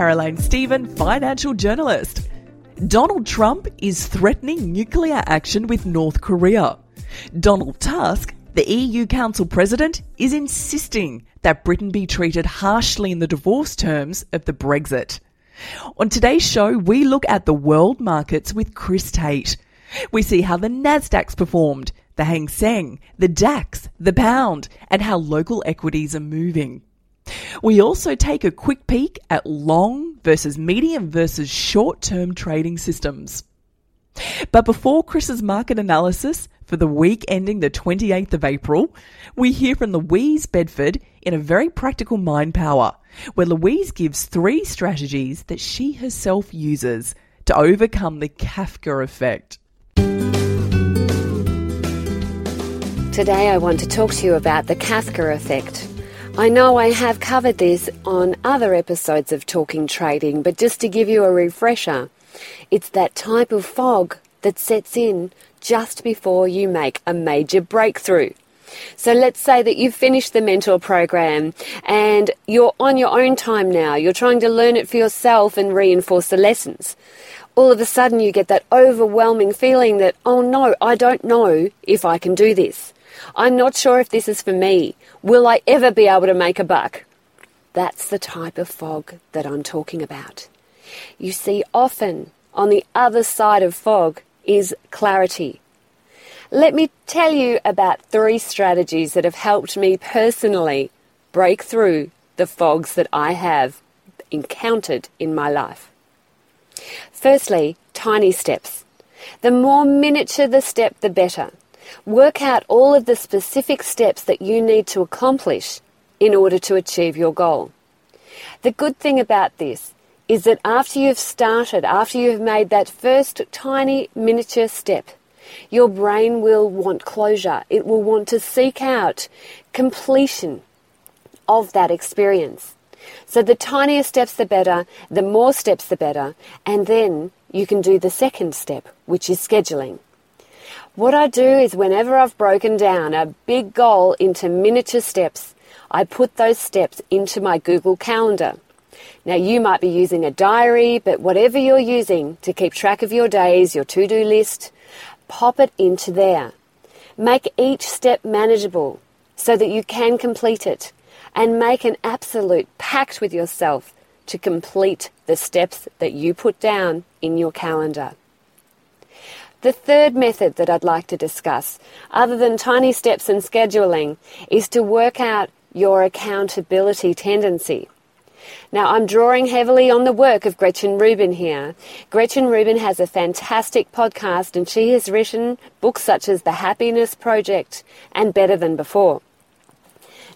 Caroline Stephen, financial journalist. Donald Trump is threatening nuclear action with North Korea. Donald Tusk, the EU Council President, is insisting that Britain be treated harshly in the divorce terms of the Brexit. On today's show, we look at the world markets with Chris Tate. We see how the Nasdaq's performed, the Hang Seng, the DAX, the pound, and how local equities are moving. We also take a quick peek at long versus medium versus short term trading systems. But before Chris's market analysis for the week ending the 28th of April, we hear from Louise Bedford in a very practical mind power, where Louise gives three strategies that she herself uses to overcome the Kafka effect. Today, I want to talk to you about the Kafka effect. I know I have covered this on other episodes of Talking Trading, but just to give you a refresher, it's that type of fog that sets in just before you make a major breakthrough. So let's say that you've finished the mentor program and you're on your own time now. You're trying to learn it for yourself and reinforce the lessons. All of a sudden, you get that overwhelming feeling that, oh no, I don't know if I can do this. I'm not sure if this is for me. Will I ever be able to make a buck? That's the type of fog that I'm talking about. You see, often on the other side of fog is clarity. Let me tell you about three strategies that have helped me personally break through the fogs that I have encountered in my life. Firstly, tiny steps. The more miniature the step, the better. Work out all of the specific steps that you need to accomplish in order to achieve your goal. The good thing about this is that after you've started, after you've made that first tiny miniature step, your brain will want closure. It will want to seek out completion of that experience. So the tinier steps the better, the more steps the better, and then you can do the second step, which is scheduling. What I do is whenever I've broken down a big goal into miniature steps, I put those steps into my Google Calendar. Now, you might be using a diary, but whatever you're using to keep track of your days, your to do list, pop it into there. Make each step manageable so that you can complete it and make an absolute pact with yourself to complete the steps that you put down in your calendar. The third method that I'd like to discuss, other than tiny steps and scheduling, is to work out your accountability tendency. Now, I'm drawing heavily on the work of Gretchen Rubin here. Gretchen Rubin has a fantastic podcast and she has written books such as The Happiness Project and Better Than Before.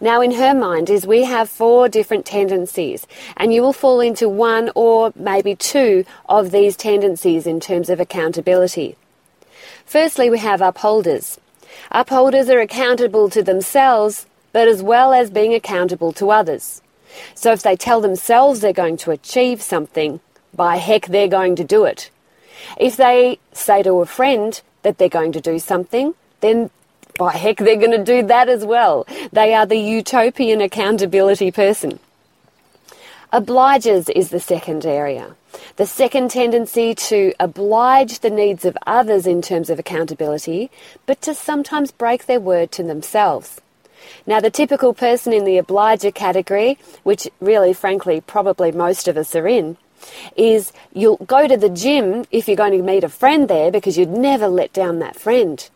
Now, in her mind, is we have four different tendencies, and you will fall into one or maybe two of these tendencies in terms of accountability. Firstly, we have upholders. Upholders are accountable to themselves, but as well as being accountable to others. So if they tell themselves they're going to achieve something, by heck, they're going to do it. If they say to a friend that they're going to do something, then by heck, they're going to do that as well. They are the utopian accountability person. Obligers is the second area. The second tendency to oblige the needs of others in terms of accountability, but to sometimes break their word to themselves. Now, the typical person in the obliger category, which really, frankly, probably most of us are in, is you'll go to the gym if you're going to meet a friend there because you'd never let down that friend.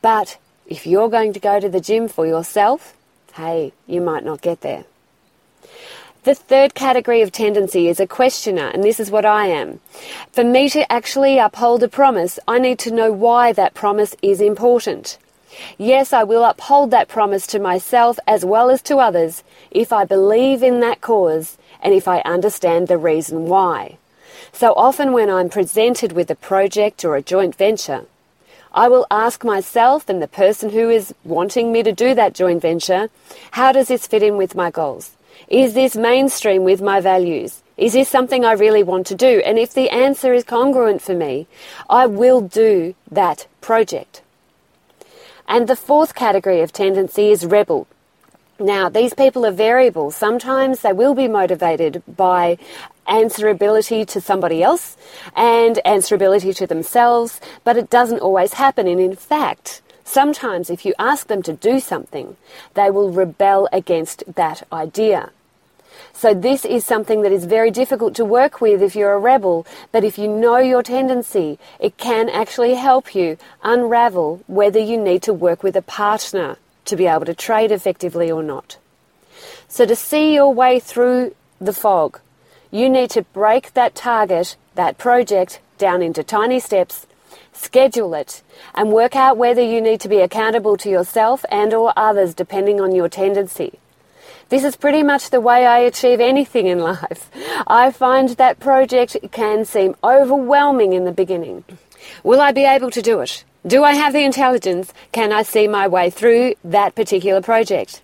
But if you're going to go to the gym for yourself, hey, you might not get there. The third category of tendency is a questioner, and this is what I am. For me to actually uphold a promise, I need to know why that promise is important. Yes, I will uphold that promise to myself as well as to others if I believe in that cause and if I understand the reason why. So often, when I'm presented with a project or a joint venture, I will ask myself and the person who is wanting me to do that joint venture, how does this fit in with my goals? Is this mainstream with my values? Is this something I really want to do? And if the answer is congruent for me, I will do that project. And the fourth category of tendency is rebel. Now, these people are variable. Sometimes they will be motivated by answerability to somebody else and answerability to themselves, but it doesn't always happen. And in fact, sometimes if you ask them to do something, they will rebel against that idea. So this is something that is very difficult to work with if you're a rebel, but if you know your tendency, it can actually help you unravel whether you need to work with a partner to be able to trade effectively or not. So to see your way through the fog, you need to break that target, that project, down into tiny steps, schedule it, and work out whether you need to be accountable to yourself and or others depending on your tendency. This is pretty much the way I achieve anything in life. I find that project can seem overwhelming in the beginning. Will I be able to do it? Do I have the intelligence? Can I see my way through that particular project?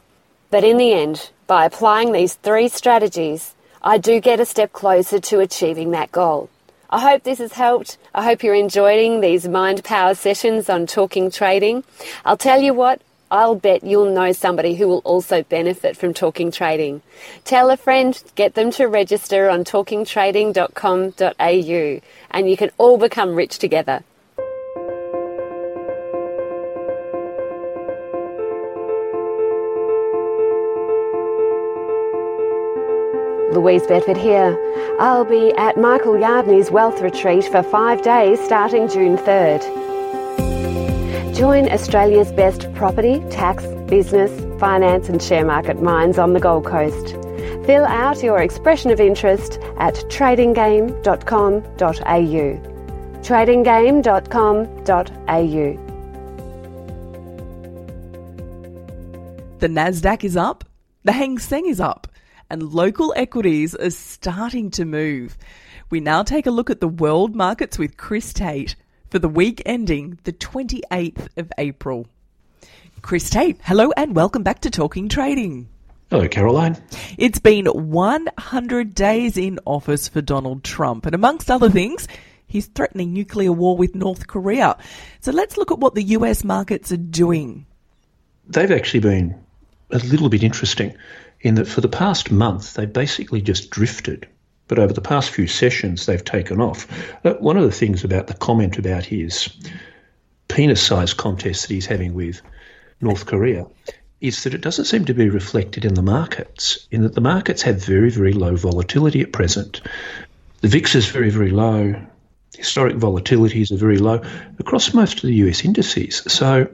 But in the end, by applying these three strategies, I do get a step closer to achieving that goal. I hope this has helped. I hope you're enjoying these mind power sessions on talking trading. I'll tell you what, I'll bet you'll know somebody who will also benefit from talking trading. Tell a friend, get them to register on talkingtrading.com.au, and you can all become rich together. Louise Bedford here. I'll be at Michael Yardney's Wealth Retreat for five days starting June 3rd. Join Australia's best property, tax, business, finance and share market minds on the Gold Coast. Fill out your expression of interest at tradinggame.com.au. tradinggame.com.au. The NASDAQ is up, the Hang Seng is up and local equities are starting to move. We now take a look at the world markets with Chris Tate for the week ending the 28th of April. Chris Tate, hello and welcome back to Talking Trading. Hello, Caroline. It's been 100 days in office for Donald Trump, and amongst other things, he's threatening nuclear war with North Korea. So let's look at what the US markets are doing. They've actually been a little bit interesting in that for the past month, they've basically just drifted. But over the past few sessions, they've taken off. Uh, one of the things about the comment about his penis size contest that he's having with North Korea is that it doesn't seem to be reflected in the markets, in that the markets have very, very low volatility at present. The VIX is very, very low. Historic volatilities are very low across most of the US indices. So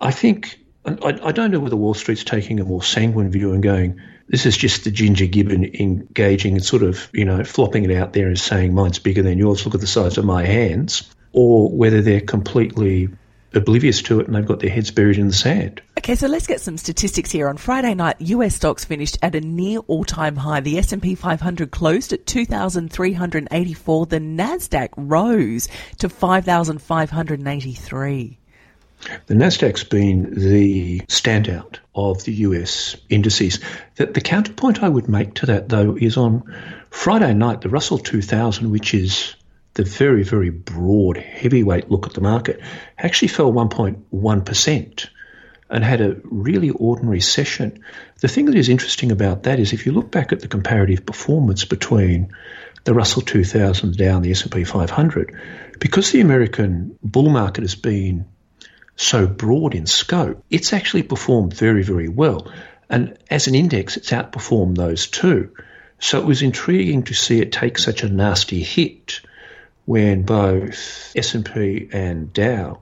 I think I, I, don't know whether Wall Street's taking a more sanguine view and going, this is just the ginger gibbon engaging and sort of, you know, flopping it out there and saying mine's bigger than yours, look at the size of my hands, or whether they're completely oblivious to it and they've got their heads buried in the sand. Okay, so let's get some statistics here. On Friday night, US stocks finished at a near all-time high. The S&P 500 closed at 2384, the Nasdaq rose to 5583. The Nasdaq's been the standout of the US indices. The, the, counterpoint I would make to that, though, is on Friday night, the Russell 2000, which is the very, very broad, heavyweight look at the market, actually fell 1.1% and had a really ordinary session. The thing that is interesting about that is if you look back at the comparative performance between the Russell 2000 down the S&P 500, because the American bull market has been so broad in scope, it's actually performed very, very well. And as an index, it's outperformed those two. So it was intriguing to see it take such a nasty hit when both S&P and Dow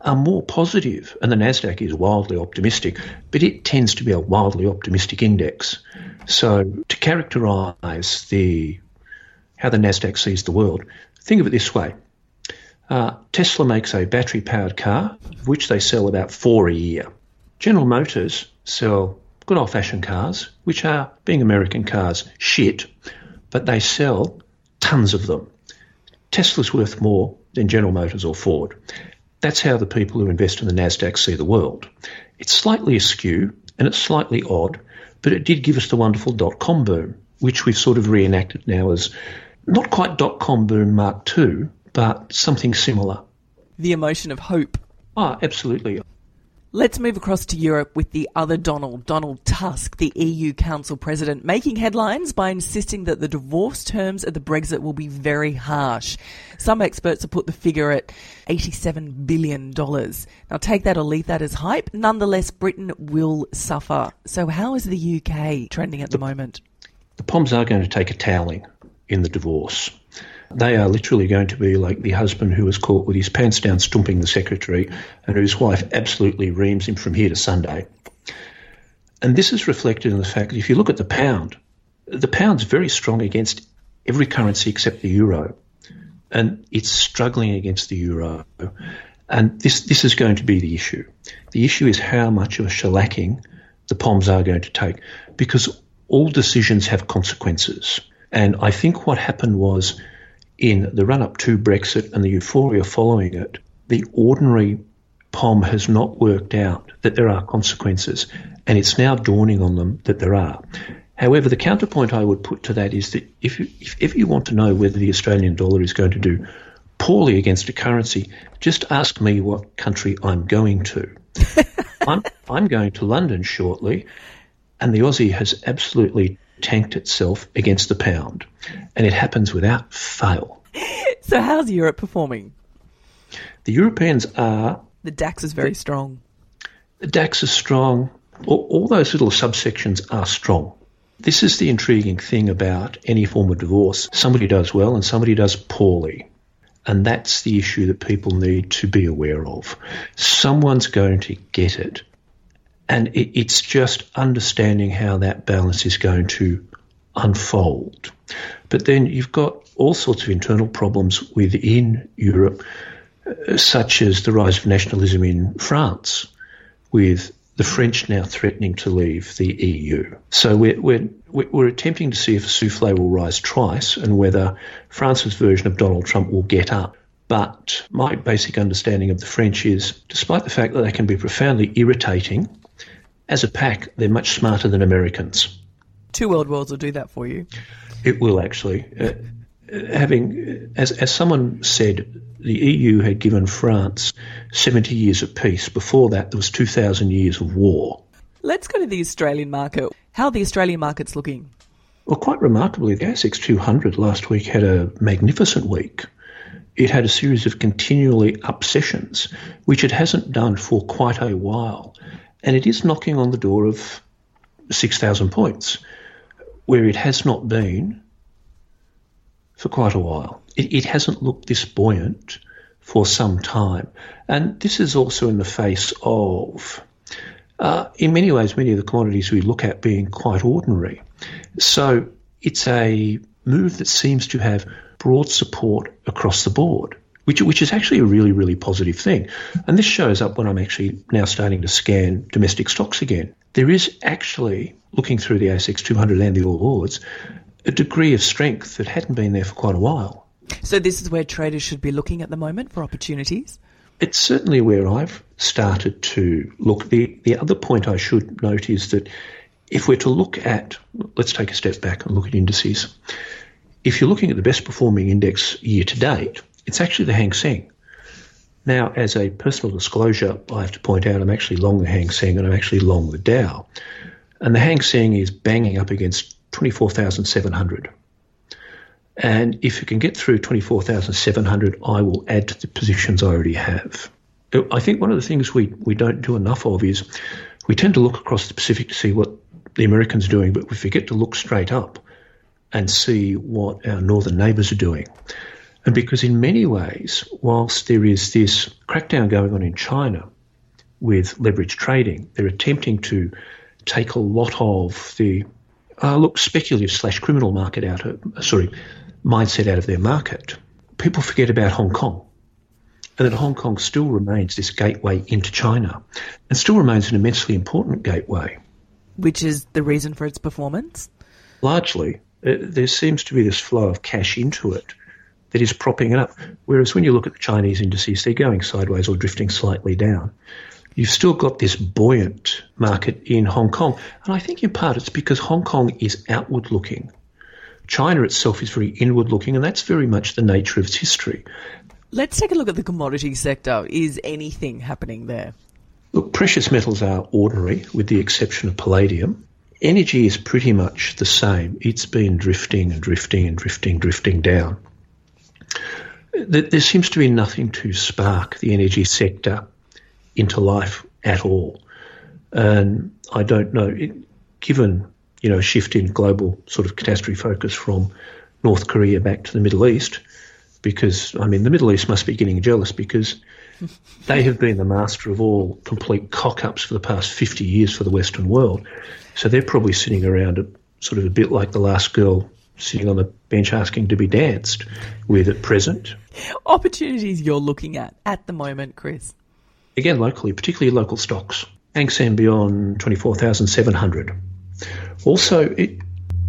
are more positive, and the Nasdaq is wildly optimistic, but it tends to be a wildly optimistic index. So to characterise the how the Nasdaq sees the world, think of it this way: uh, Tesla makes a battery powered car, of which they sell about four a year. General Motors sell good old fashioned cars, which are, being American cars, shit, but they sell tons of them. Tesla's worth more than General Motors or Ford. That's how the people who invest in the NASDAQ see the world. It's slightly askew and it's slightly odd, but it did give us the wonderful dot com boom, which we've sort of reenacted now as not quite dot com boom Mark II, but something similar. The emotion of hope. Ah, absolutely. Let's move across to Europe with the other Donald, Donald Tusk, the EU Council President, making headlines by insisting that the divorce terms of the Brexit will be very harsh. Some experts have put the figure at $87 billion. Now take that or leave that as hype. Nonetheless, Britain will suffer. So how is the UK trending at the, the moment? The Poms are going to take a toweling in the divorce. They are literally going to be like the husband who was caught with his pants down stumping the secretary and whose wife absolutely reams him from here to Sunday. And this is reflected in the fact that if you look at the pound, the pound's very strong against every currency except the euro. And it's struggling against the euro. And this, this is going to be the issue. The issue is how much of a shellacking the POMs are going to take because all decisions have consequences. And I think what happened was in the run up to Brexit and the euphoria following it, the ordinary POM has not worked out that there are consequences, and it's now dawning on them that there are. However, the counterpoint I would put to that is that if, you, if ever you want to know whether the Australian dollar is going to do poorly against a currency, just ask me what country I'm going to. I'm, I'm going to London shortly, and the Aussie has absolutely tanked itself against the pound, and it happens without fail. So, how's Europe performing? The Europeans are. The DAX is very strong. The DAX is strong. All, all those little subsections are strong. This is the intriguing thing about any form of divorce. Somebody does well and somebody does poorly. And that's the issue that people need to be aware of. Someone's going to get it and it, it's just understanding how that balance is going to unfold. But then you've got all sorts of internal problems within Europe, uh, such as the rise of nationalism in France, with the French now threatening to leave the EU. So we're, we're, we're attempting to see if a souffle will rise twice and whether France's version of Donald Trump will get up. But my basic understanding of the French is, despite the fact that they can be profoundly irritating as a pack, they're much smarter than Americans. Two world wars will do that for you. It will actually. Uh, having, as, as someone said, the EU had given France 70 years of peace. Before that, there was 2,000 years of war. Let's go to the Australian market. How are the Australian markets looking? Well, quite remarkably, the ASX 200 last week had a magnificent week. It had a series of continually up sessions, which it hasn't done for quite a while and it is knocking on the door of 6,000 points, where it has not been for quite a while. It, it, hasn't looked this buoyant for some time. And this is also in the face of, uh, in many ways, many of the commodities we look at being quite ordinary. So it's a move that seems to have broad support across the board which which is actually a really really positive thing. And this shows up when I'm actually now starting to scan domestic stocks again. There is actually looking through the ASX 200 and the All Ords a degree of strength that hadn't been there for quite a while. So this is where traders should be looking at the moment for opportunities. It's certainly where I've started to look. The the other point I should note is that if we're to look at, let's take a step back and look at indices. If you're looking at the best performing index year to date, it's actually the Hang Seng. Now, as a personal disclosure, I have to point out I'm actually long the Hang Seng and I'm actually long the Dow. And the Hang Seng is banging up against 24,700. And if you can get through 24,700, I will add to the positions I already have. I think one of the things we, we don't do enough of is we tend to look across the Pacific to see what the Americans are doing, but we forget to look straight up and see what our northern neighbours are doing. And because in many ways, whilst there is this crackdown going on in China with leverage trading, they're attempting to take a lot of the uh, look speculative slash criminal market out of sorry mindset out of their market. People forget about Hong Kong, and that Hong Kong still remains this gateway into China, and still remains an immensely important gateway. Which is the reason for its performance. Largely, uh, there seems to be this flow of cash into it that is propping it up. Whereas when you look at the Chinese indices, they're going sideways or drifting slightly down. You've still got this buoyant market in Hong Kong. And I think in part it's because Hong Kong is outward looking. China itself is very inward looking, and that's very much the nature of its history. Let's take a look at the commodity sector. Is anything happening there? Look, precious metals are ordinary, with the exception of palladium. Energy is pretty much the same. It's been drifting and drifting and drifting, drifting down. There seems to be nothing to spark the energy sector into life at all. And I don't know, given you know a shift in global sort of catastrophe focus from North Korea back to the Middle East, because I mean the Middle East must be getting jealous because they have been the master of all complete cock ups for the past 50 years for the Western world. So they're probably sitting around a, sort of a bit like the last girl sitting on the bench asking to be danced with at present. Opportunities you're looking at at the moment, Chris? Again, locally, particularly local stocks. Hang Seng beyond 24,700. Also, it,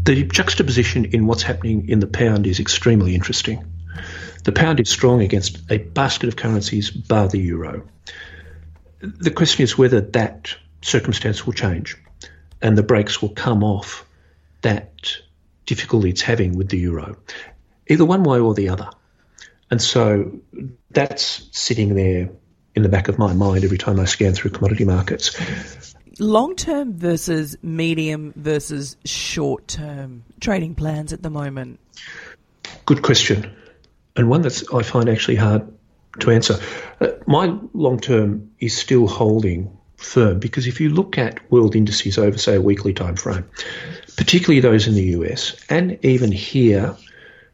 the juxtaposition in what's happening in the pound is extremely interesting. The pound is strong against a basket of currencies bar the euro. The question is whether that circumstance will change and the brakes will come off that difficulty it's having with the euro, either one way or the other. And so that's sitting there in the back of my mind every time I scan through commodity markets. Long term versus medium versus short term trading plans at the moment? Good question and one that I find actually hard to answer. Uh, my long term is still holding firm because if you look at world indices over, say, a weekly time frame, particularly those in the US and even here,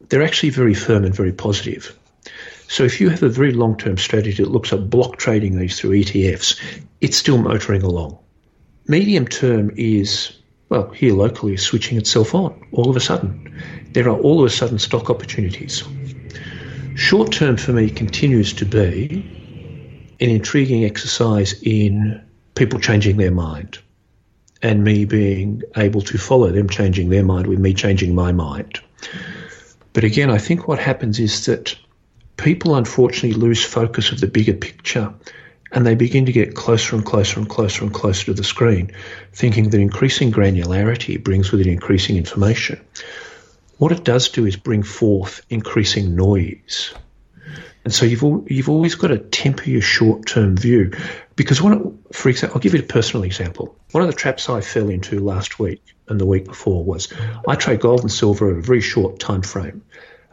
they're actually very firm and very positive. So if you have a very long term strategy that looks at block trading these through ETFs, it's still motoring along. Medium term is, well, here locally, switching itself on all of a sudden. There are all of a sudden stock opportunities. Short term for me continues to be an intriguing exercise in people changing their mind and me being able to follow them changing their mind with me changing my mind. But again, I think what happens is that people unfortunately lose focus of the bigger picture and they begin to get closer and closer and closer and closer to the screen, thinking that increasing granularity brings with it increasing information. What it does do is bring forth increasing noise. And so you've you've always got to temper your short term view, because one, for example, I'll give you a personal example. One of the traps I fell into last week and the week before was I trade gold and silver over a very short time frame.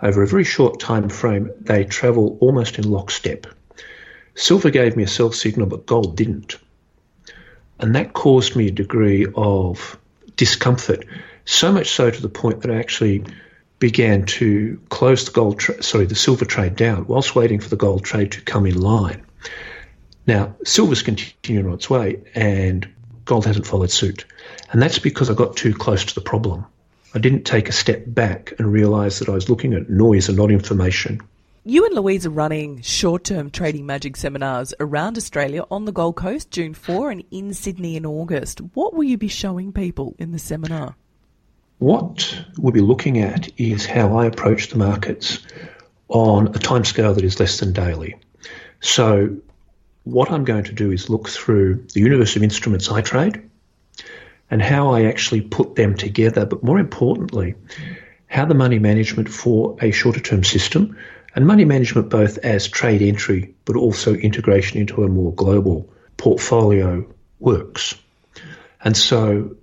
Over a very short time frame, they travel almost in lockstep. Silver gave me a sell signal, but gold didn't, and that caused me a degree of discomfort so much so to the point that I actually began to close the gold, tra- sorry, the silver trade down whilst waiting for the gold trade to come in line. Now, silver's continuing on its way and gold hasn't followed suit. And that's because I got too close to the problem. I didn't take a step back and realise that I was looking at noise and not information. You and Louise are running short term trading magic seminars around Australia on the Gold Coast, June 4, and in Sydney in August. What will you be showing people in the seminar? What we'll be looking at is how I approach the markets on a timescale that is less than daily. So, what I'm going to do is look through the universe of instruments I trade and how I actually put them together, but more importantly, how the money management for a shorter term system and money management both as trade entry but also integration into a more global portfolio works. And so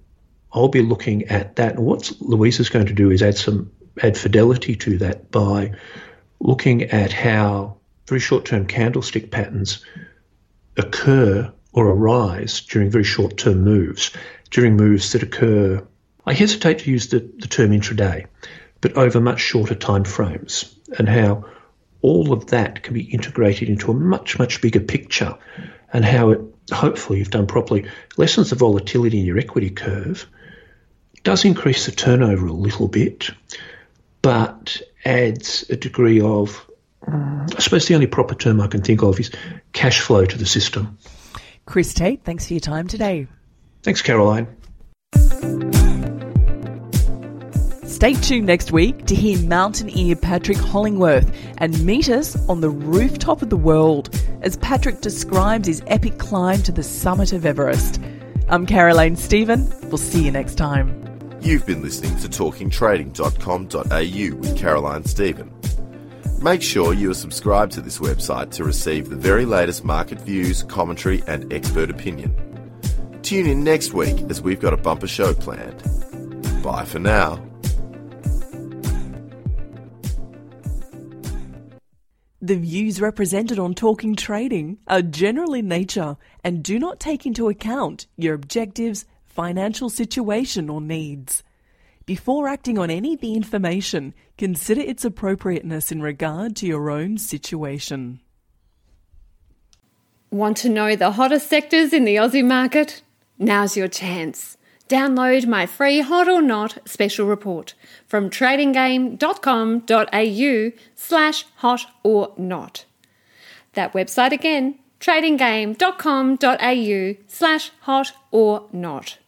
I'll be looking at that. What Louise is going to do is add some add fidelity to that by looking at how very short-term candlestick patterns occur or arise during very short-term moves, during moves that occur. I hesitate to use the, the term intraday, but over much shorter time frames, and how all of that can be integrated into a much, much bigger picture, and how it, hopefully, if done properly, lessens the volatility in your equity curve does increase the turnover a little bit, but adds a degree of, I suppose the only proper term I can think of is cash flow to the system. Chris Tate, thanks for your time today. Thanks, Caroline. Stay tuned next week to hear mountaineer Patrick Hollingworth and meet us on the rooftop of the world as Patrick describes his epic climb to the summit of Everest. I'm Caroline Stephen. We'll see you next time. You've been listening to TalkingTrading.com.au with Caroline Stephen. Make sure you are subscribed to this website to receive the very latest market views, commentary, and expert opinion. Tune in next week as we've got a bumper show planned. Bye for now. The views represented on Talking Trading are general in nature and do not take into account your objectives, financial situation, or needs. Before acting on any of the information, consider its appropriateness in regard to your own situation. Want to know the hottest sectors in the Aussie market? Now's your chance. Download my free Hot or Not special report from tradinggame.com.au slash hot or not. That website again, tradinggame.com.au slash hot or not.